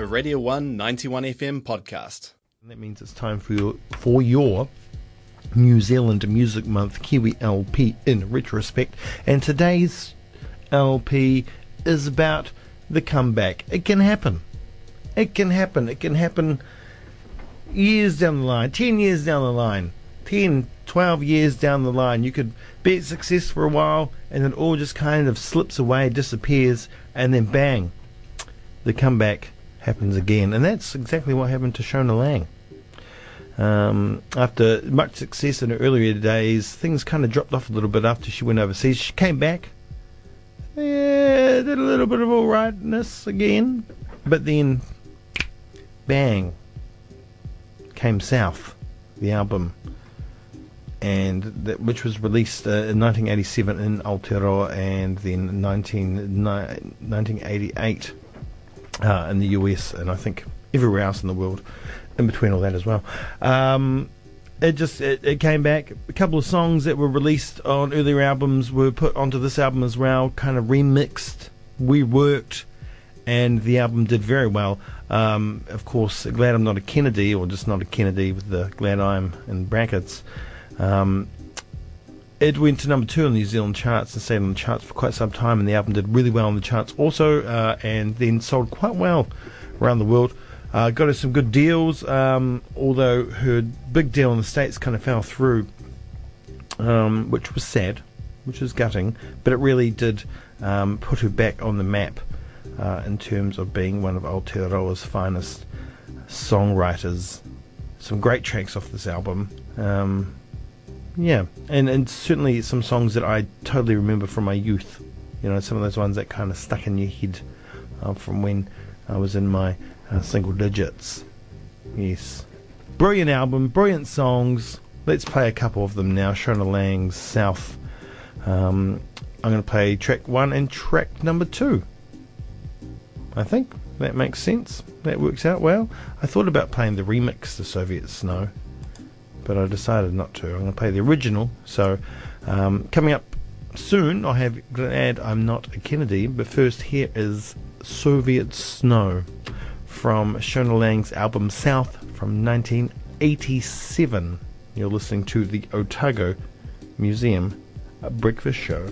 a Radio 1 91 FM podcast. That means it's time for your, for your New Zealand Music Month Kiwi LP in retrospect. And today's LP is about the comeback. It can happen. It can happen. It can happen years down the line, 10 years down the line, 10, 12 years down the line. You could be at success for a while and it all just kind of slips away, disappears, and then bang, the comeback happens again. And that's exactly what happened to Shona Laing. Um, after much success in her earlier days, things kind of dropped off a little bit after she went overseas. She came back, yeah, did a little bit of alrightness again, but then, bang, came South, the album, and that, which was released uh, in 1987 in Aotearoa and then 19, 1988 uh, in the US and I think everywhere else in the world in between all that as well. Um, it just it, it, came back. A couple of songs that were released on earlier albums were put onto this album as well, kind of remixed, reworked, and the album did very well. Um, of course, glad I'm not a Kennedy, or just not a Kennedy with the glad I'm in brackets. Um, it went to number two on the New Zealand charts and stayed on the charts for quite some time, and the album did really well on the charts also, uh, and then sold quite well around the world. Uh, got her some good deals, um, although her big deal in the States kind of fell through, um, which was sad, which was gutting, but it really did um, put her back on the map uh, in terms of being one of Aotearoa's finest songwriters. Some great tracks off this album. Yeah, and, and certainly some songs that I totally remember from my youth. You know, some of those ones that kind of stuck in your head uh, from when I was in my uh, single digits. Yes. Brilliant album, brilliant songs. Let's play a couple of them now. Shona Laing's South. Um, I'm going to play track one and track number two. I think that makes sense. That works out well. I thought about playing the remix, The Soviet Snow, but I decided not to. I'm going to play the original. So, um, coming up soon, I have Glad I'm Not a Kennedy, but first, here is Soviet Snow from Shona Laing's album South from 1987. You're listening to the Otago Museum Breakfast Show.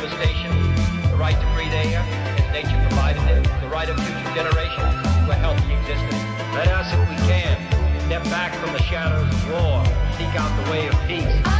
devastation, the right to breathe air as nature provided it, the right of future generations to a healthy existence. Let us, if we can, step back from the shadows of war, seek out the way of peace.